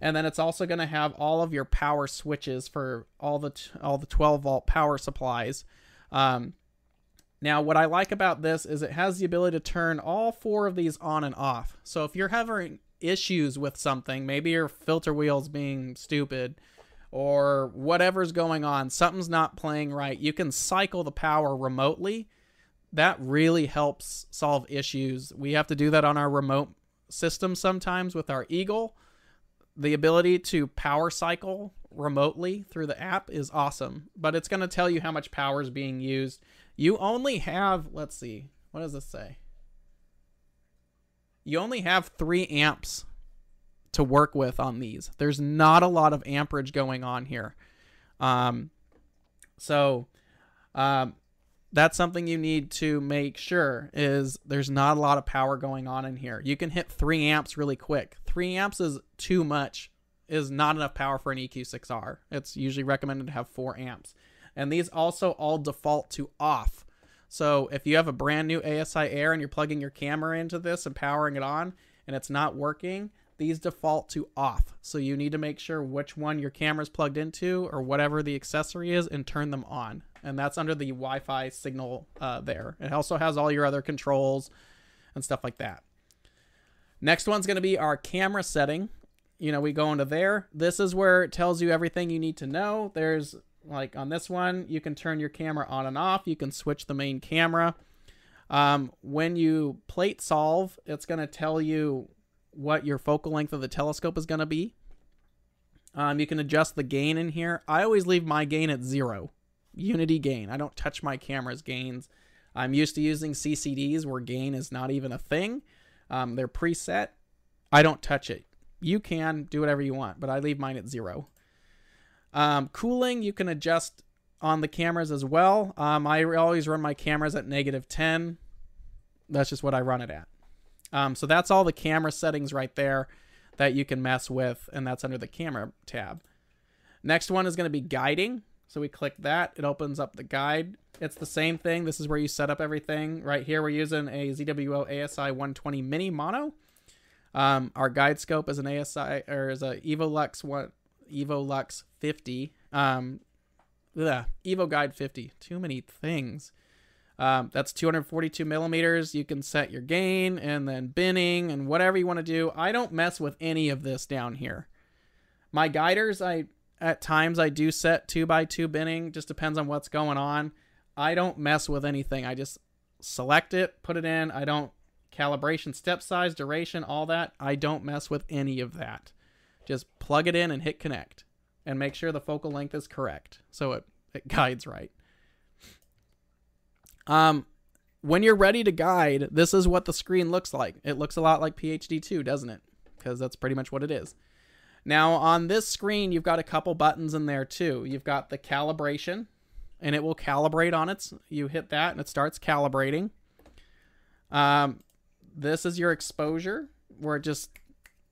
And then it's also going to have all of your power switches for all the all the 12 volt power supplies. Um, now, what I like about this is it has the ability to turn all four of these on and off. So if you're having issues with something, maybe your filter wheel's being stupid or whatever's going on, something's not playing right, you can cycle the power remotely. That really helps solve issues. We have to do that on our remote system sometimes with our Eagle. The ability to power cycle remotely through the app is awesome, but it's going to tell you how much power is being used you only have, let's see, what does this say? You only have three amps to work with on these. There's not a lot of amperage going on here. Um, so um, that's something you need to make sure is there's not a lot of power going on in here. You can hit three amps really quick. Three amps is too much, is not enough power for an EQ6R. It's usually recommended to have four amps. And these also all default to off. So if you have a brand new ASI Air and you're plugging your camera into this and powering it on and it's not working, these default to off. So you need to make sure which one your camera's plugged into or whatever the accessory is and turn them on. And that's under the Wi-Fi signal uh, there. It also has all your other controls and stuff like that. Next one's going to be our camera setting. You know, we go into there. This is where it tells you everything you need to know. There's like on this one, you can turn your camera on and off. You can switch the main camera. Um, when you plate solve, it's going to tell you what your focal length of the telescope is going to be. Um, you can adjust the gain in here. I always leave my gain at zero, unity gain. I don't touch my camera's gains. I'm used to using CCDs where gain is not even a thing. Um, they're preset. I don't touch it. You can do whatever you want, but I leave mine at zero. Um, cooling, you can adjust on the cameras as well. Um, I always run my cameras at negative 10. That's just what I run it at. Um, so that's all the camera settings right there that you can mess with, and that's under the camera tab. Next one is going to be guiding. So we click that, it opens up the guide. It's the same thing. This is where you set up everything. Right here, we're using a ZWO ASI 120 Mini Mono. Um, our guide scope is an ASI or is a Evolux one Evo Lux 50. Um, ugh, Evo Guide 50. Too many things. Um, that's 242 millimeters. You can set your gain and then binning and whatever you want to do. I don't mess with any of this down here. My guiders, I at times I do set two by two binning. Just depends on what's going on. I don't mess with anything. I just select it, put it in. I don't calibration, step size, duration, all that. I don't mess with any of that. Just plug it in and hit connect and make sure the focal length is correct so it, it guides right. Um, when you're ready to guide, this is what the screen looks like. It looks a lot like PHD2, doesn't it? Because that's pretty much what it is. Now, on this screen, you've got a couple buttons in there too. You've got the calibration, and it will calibrate on its. You hit that, and it starts calibrating. Um, this is your exposure, where it just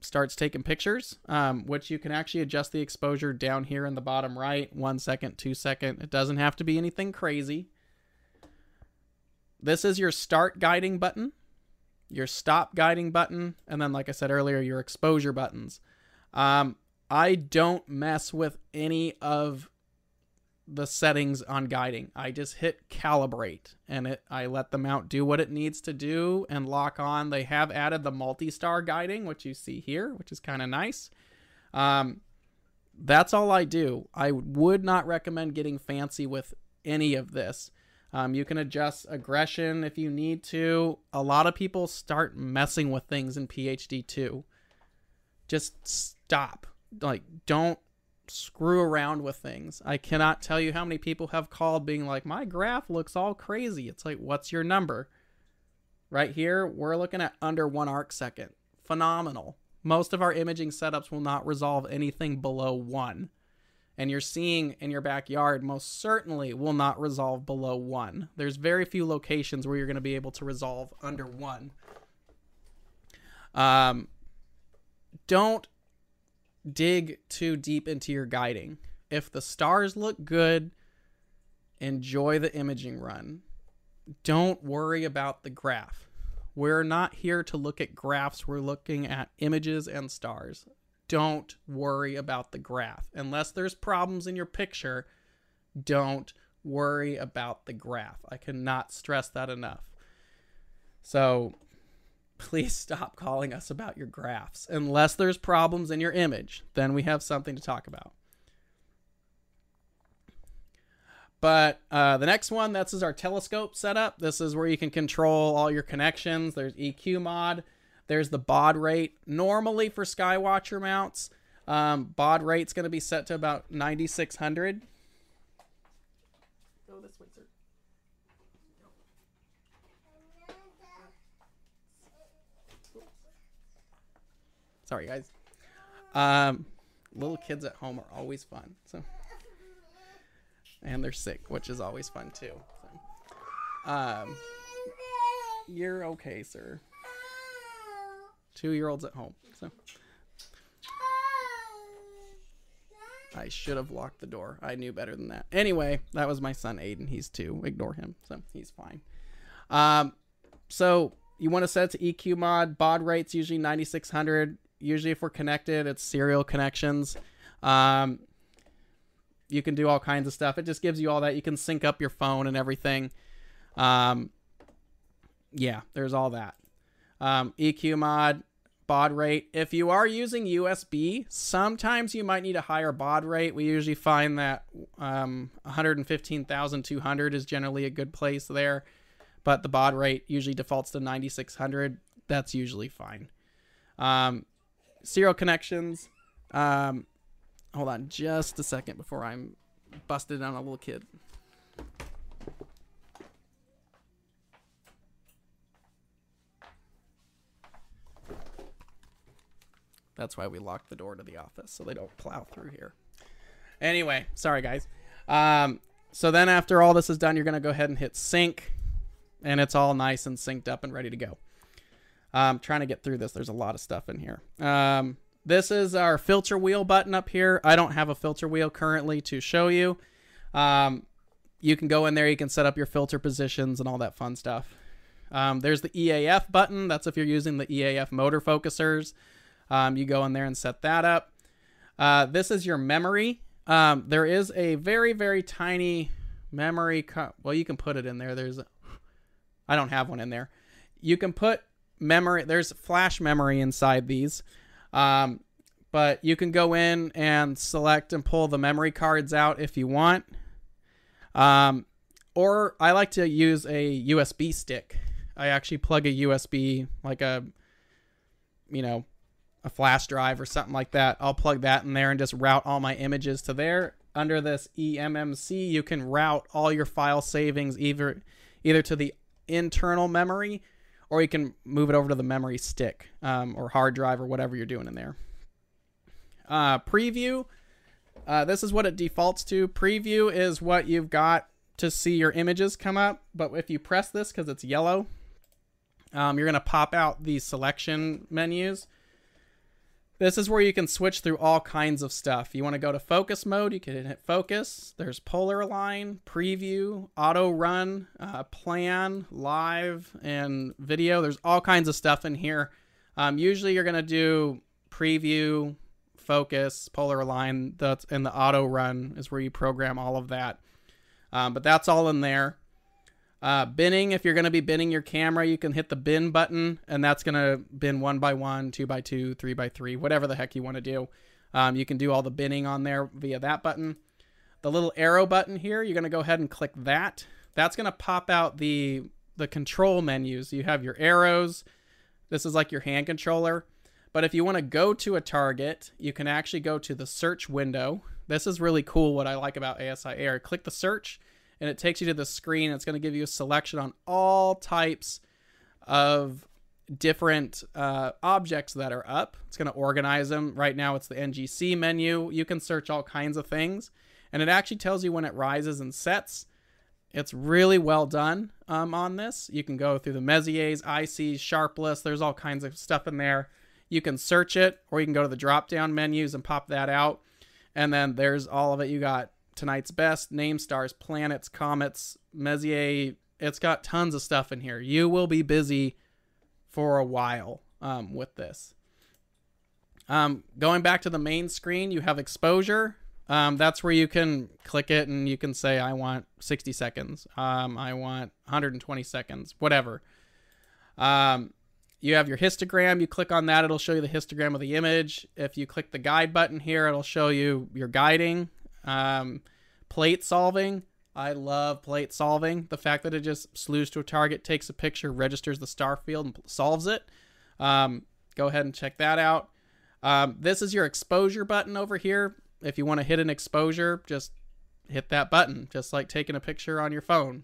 starts taking pictures, um, which you can actually adjust the exposure down here in the bottom right, one second, two second. It doesn't have to be anything crazy. This is your start guiding button, your stop guiding button, and then, like I said earlier, your exposure buttons. Um, I don't mess with any of the settings on guiding. I just hit calibrate and it I let the mount do what it needs to do and lock on. They have added the multi-star guiding, which you see here, which is kind of nice. Um, that's all I do. I would not recommend getting fancy with any of this. Um, you can adjust aggression if you need to. A lot of people start messing with things in PHD 2. Just stop. Like, don't screw around with things. I cannot tell you how many people have called being like, my graph looks all crazy. It's like, what's your number? Right here, we're looking at under one arc second. phenomenal. Most of our imaging setups will not resolve anything below one. And you're seeing in your backyard most certainly will not resolve below one. There's very few locations where you're going to be able to resolve under one. Um, don't dig too deep into your guiding. If the stars look good, enjoy the imaging run. Don't worry about the graph. We're not here to look at graphs, we're looking at images and stars. Don't worry about the graph. Unless there's problems in your picture, don't worry about the graph. I cannot stress that enough. So please stop calling us about your graphs. Unless there's problems in your image, then we have something to talk about. But uh, the next one, this is our telescope setup. This is where you can control all your connections. There's EQ mod. There's the baud rate. Normally for Skywatcher mounts, um, baud rate's going to be set to about 9600. Go this way, sir. Sorry, guys. Um, little kids at home are always fun. So and they're sick, which is always fun too. So, um, you're okay, sir. Two year olds at home. So I should have locked the door. I knew better than that. Anyway, that was my son Aiden. He's two. Ignore him. So he's fine. Um, so you want to set it to EQ mod. Baud rate's usually 9600. Usually, if we're connected, it's serial connections. Um, you can do all kinds of stuff. It just gives you all that. You can sync up your phone and everything. Um, yeah, there's all that. Um, EQ mod, baud rate. If you are using USB, sometimes you might need a higher baud rate. We usually find that um, 115,200 is generally a good place there, but the baud rate usually defaults to 9600. That's usually fine. Um, serial connections. Um, Hold on just a second before I'm busted on a little kid. That's why we locked the door to the office so they don't plow through here. Anyway, sorry guys. Um, so then after all this is done, you're going to go ahead and hit sync and it's all nice and synced up and ready to go. I'm trying to get through this. There's a lot of stuff in here. Um, this is our filter wheel button up here. I don't have a filter wheel currently to show you. Um, you can go in there, you can set up your filter positions and all that fun stuff. Um, there's the EAF button. That's if you're using the EAF motor focusers. Um, you go in there and set that up. Uh, this is your memory. Um, there is a very, very tiny memory. well, you can put it in there. There's, I don't have one in there. You can put memory. There's flash memory inside these. Um, but you can go in and select and pull the memory cards out if you want. Um, or I like to use a USB stick. I actually plug a USB, like a, you know, a flash drive or something like that. I'll plug that in there and just route all my images to there. Under this eMMC, you can route all your file savings either either to the internal memory or you can move it over to the memory stick um, or hard drive or whatever you're doing in there. Uh, preview, uh, this is what it defaults to. Preview is what you've got to see your images come up, but if you press this because it's yellow, um, you're going to pop out the selection menus. This is where you can switch through all kinds of stuff. You want to go to focus mode, you can hit focus. There's polar align, preview, auto run, uh, plan, live, and video. There's all kinds of stuff in here. Um, usually you're going to do preview, focus, polar align, that's, and the auto run is where you program all of that. Um, but that's all in there. Uh, binning, if you're going to be binning your camera, you can hit the bin button, and that's going to bin one by one, two by two, three by three, whatever the heck you want to do. Um, you can do all the binning on there via that button. The little arrow button here, you're going to go ahead and click that. That's going to pop out the the control menus. You have your arrows. This is like your hand controller. But if you want to go to a target, you can actually go to the search window. This is really cool what I like about ASI Air. Click the search and it takes you to the screen. It's going to give you a selection on all types of different uh, objects that are up. It's going to organize them. Right now, it's the NGC menu. You can search all kinds of things, and it actually tells you when it rises and sets. It's really well done um, on this. You can go through the Messier's, ICs, Sharpless. There's all kinds of stuff in there. You can search it, or you can go to the drop down menus and pop that out. And then there's all of it. You got tonight's best, name stars, planets, comets, Messier. It's got tons of stuff in here. You will be busy for a while um, with this. Um, going back to the main screen, you have exposure. Um, that's where you can click it and you can say, I want 60 seconds. Um, I want 120 seconds, whatever. Um, you have your histogram. You click on that, it'll show you the histogram of the image. If you click the guide button here, it'll show you your guiding. Um, plate solving. I love plate solving. The fact that it just slews to a target, takes a picture, registers the star field, and solves it. Um, go ahead and check that out. Um, this is your exposure button over here. If you want to hit an exposure, just hit that button, just like taking a picture on your phone.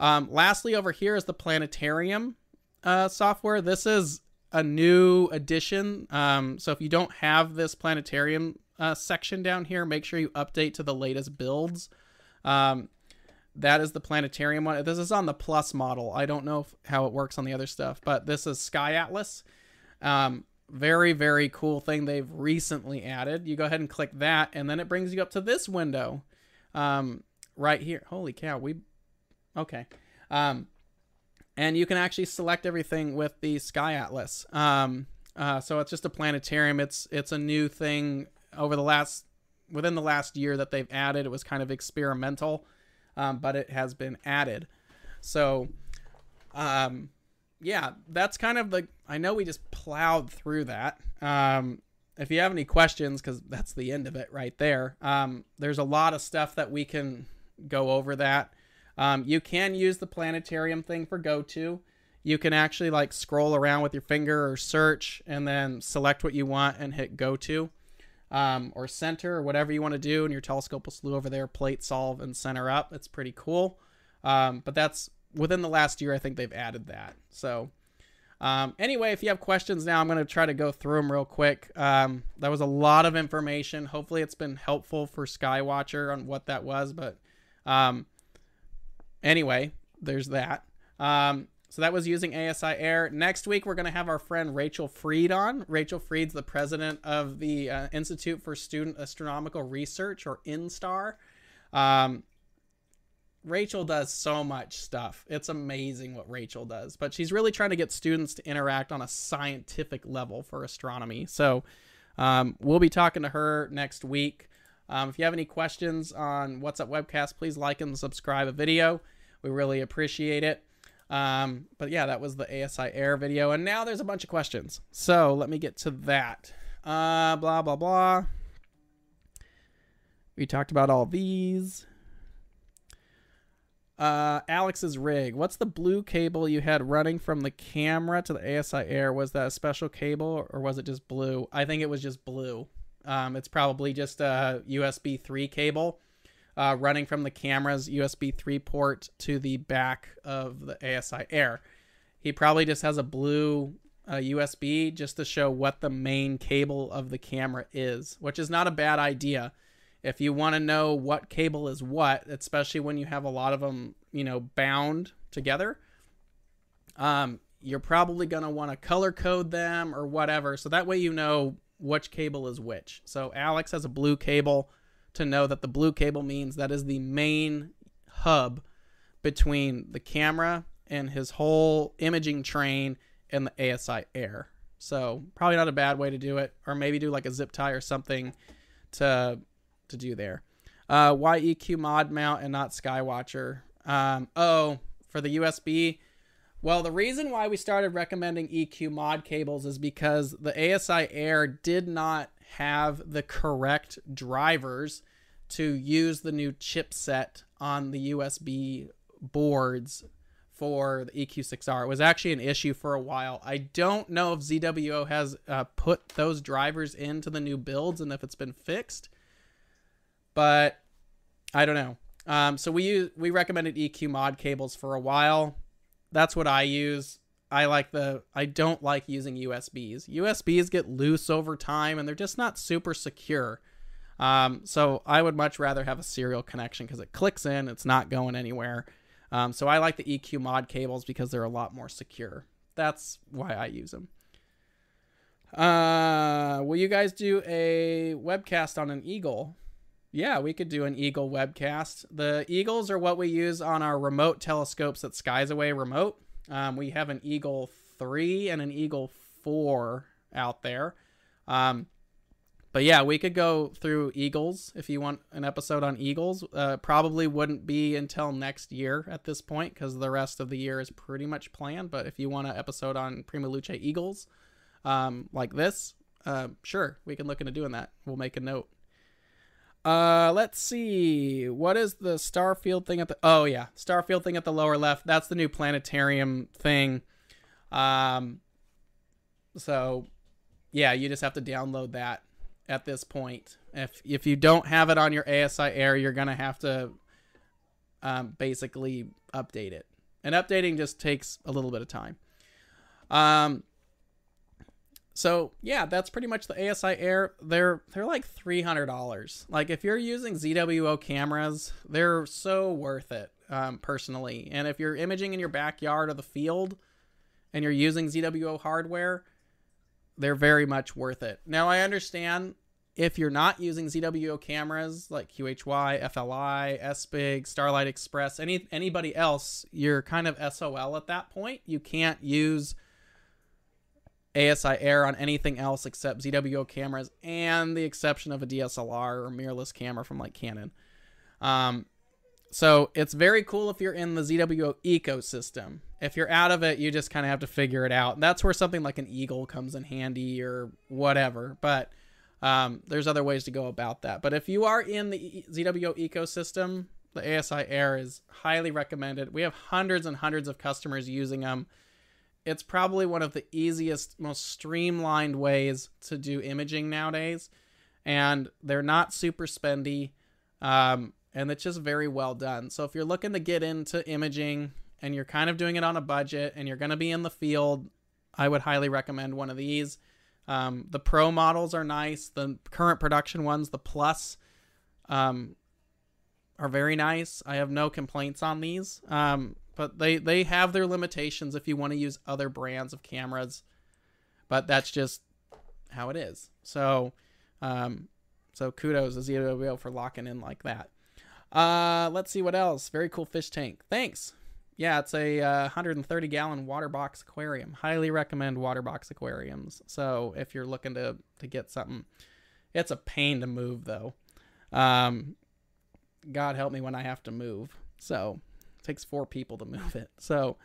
Um, lastly, over here is the planetarium uh, software. This is a new addition. Um, so if you don't have this planetarium uh, section down here, make sure you update to the latest builds. Um, that is the planetarium one. This is on the plus model. I don't know if, how it works on the other stuff, but this is Sky Atlas. Um, very, very cool thing they've recently added. You go ahead and click that, and then it brings you up to this window um, right here. Holy cow, we okay. Um, and you can actually select everything with the Sky Atlas. Um, uh, so it's just a planetarium. It's it's a new thing over the last within the last year that they've added. It was kind of experimental, um, but it has been added. So, um, yeah, that's kind of the. I know we just plowed through that. Um, if you have any questions, because that's the end of it right there. Um, there's a lot of stuff that we can go over that. Um, you can use the planetarium thing for go to. You can actually like scroll around with your finger or search and then select what you want and hit go to um, or center or whatever you want to do. And your telescope will slew over there, plate solve, and center up. It's pretty cool. Um, but that's within the last year, I think they've added that. So, um, anyway, if you have questions now, I'm going to try to go through them real quick. Um, that was a lot of information. Hopefully, it's been helpful for Skywatcher on what that was. But um, anyway, there's that. Um, so that was using ASI Air. Next week, we're going to have our friend Rachel Freed on. Rachel Freed's the president of the uh, Institute for Student Astronomical Research, or INSTAR. Um, Rachel does so much stuff. It's amazing what Rachel does. But she's really trying to get students to interact on a scientific level for astronomy. So um, we'll be talking to her next week. Um, if you have any questions on What's Up Webcast, please like and subscribe a video. We really appreciate it. Um, but yeah, that was the ASI Air video. And now there's a bunch of questions. So let me get to that. Uh, blah, blah, blah. We talked about all these. Uh, Alex's rig. What's the blue cable you had running from the camera to the ASI Air? Was that a special cable or was it just blue? I think it was just blue. Um, it's probably just a USB 3 cable uh, running from the camera's USB 3 port to the back of the ASI Air. He probably just has a blue uh, USB just to show what the main cable of the camera is, which is not a bad idea. If you want to know what cable is what, especially when you have a lot of them, you know, bound together, um, you're probably going to want to color code them or whatever. So that way you know which cable is which. So Alex has a blue cable to know that the blue cable means that is the main hub between the camera and his whole imaging train and the ASI Air. So probably not a bad way to do it, or maybe do like a zip tie or something to to do there. Uh, why EQ mod mount and not Skywatcher? Um, oh, for the USB. Well, the reason why we started recommending EQ mod cables is because the ASI Air did not have the correct drivers to use the new chipset on the USB boards for the EQ6R. It was actually an issue for a while. I don't know if ZWO has uh, put those drivers into the new builds and if it's been fixed, but I don't know. Um, so we use, we recommended EQ mod cables for a while. That's what I use. I like the I don't like using USBs. USBs get loose over time and they're just not super secure. Um, so I would much rather have a serial connection because it clicks in, it's not going anywhere. Um, so I like the EQ mod cables because they're a lot more secure. That's why I use them. Uh, will you guys do a webcast on an Eagle? Yeah, we could do an Eagle webcast. The Eagles are what we use on our remote telescopes at Skies SkysAway Remote. Um, we have an Eagle 3 and an Eagle 4 out there. Um, but yeah, we could go through Eagles if you want an episode on Eagles. Uh, probably wouldn't be until next year at this point because the rest of the year is pretty much planned. But if you want an episode on Prima Luce Eagles um, like this, uh, sure, we can look into doing that. We'll make a note. Uh, let's see. What is the Starfield thing at the? Oh yeah, Starfield thing at the lower left. That's the new planetarium thing. Um, so yeah, you just have to download that at this point. If if you don't have it on your ASI Air, you're gonna have to um, basically update it. And updating just takes a little bit of time. Um, so yeah, that's pretty much the ASI Air. They're they're like three hundred dollars. Like if you're using ZWO cameras, they're so worth it. Um, personally, and if you're imaging in your backyard or the field, and you're using ZWO hardware, they're very much worth it. Now I understand if you're not using ZWO cameras like QHY, FLI, SBIG, Starlight Express, any anybody else, you're kind of SOL at that point. You can't use ASI Air on anything else except ZWO cameras and the exception of a DSLR or mirrorless camera from like Canon. Um, so it's very cool if you're in the ZWO ecosystem. If you're out of it, you just kind of have to figure it out. That's where something like an Eagle comes in handy or whatever. But um, there's other ways to go about that. But if you are in the ZWO ecosystem, the ASI Air is highly recommended. We have hundreds and hundreds of customers using them. It's probably one of the easiest, most streamlined ways to do imaging nowadays. And they're not super spendy. Um, and it's just very well done. So if you're looking to get into imaging and you're kind of doing it on a budget and you're going to be in the field, I would highly recommend one of these. Um, the pro models are nice. The current production ones, the plus, um, are very nice. I have no complaints on these. Um, but they they have their limitations if you want to use other brands of cameras. But that's just how it is. So, um, so kudos to ZWO for locking in like that. Uh, let's see what else. Very cool fish tank. Thanks. Yeah, it's a uh, 130 gallon water box aquarium. Highly recommend water box aquariums. So if you're looking to to get something, it's a pain to move though. Um, God help me when I have to move. So it takes four people to move it. So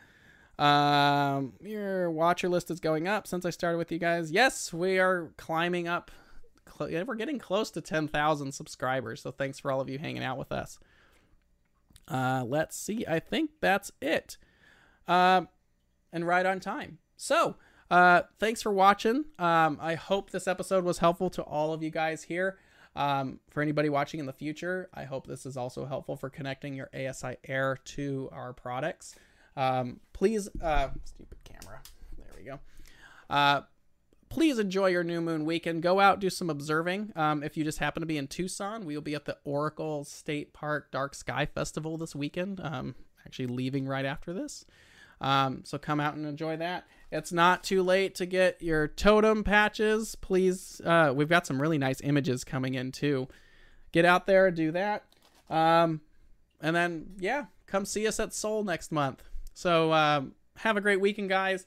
um, your watcher list is going up since I started with you guys. Yes, we are climbing up we're getting close to 10,000 subscribers. So thanks for all of you hanging out with us. Uh, let's see. I think that's it. Um, and right on time. So, uh, thanks for watching. Um, I hope this episode was helpful to all of you guys here. Um, for anybody watching in the future, I hope this is also helpful for connecting your ASI Air to our products. Um, please, uh, stupid camera. There we go. Uh, please enjoy your new moon weekend. Go out, do some observing. Um, if you just happen to be in Tucson, we will be at the Oracle State Park Dark Sky Festival this weekend. Um, actually, leaving right after this. Um, so come out and enjoy that. It's not too late to get your totem patches. Please, uh, we've got some really nice images coming in too. Get out there, do that. Um, and then, yeah, come see us at SOL next month. So um, have a great weekend, guys.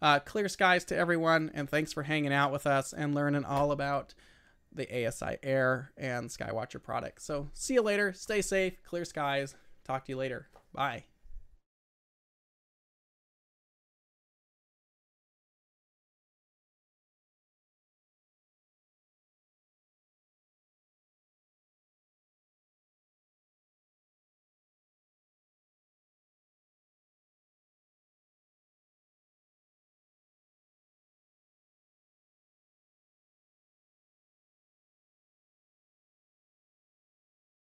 Uh, clear skies to everyone, and thanks for hanging out with us and learning all about the ASI Air and Skywatcher products. So, see you later. Stay safe. Clear skies. Talk to you later. Bye.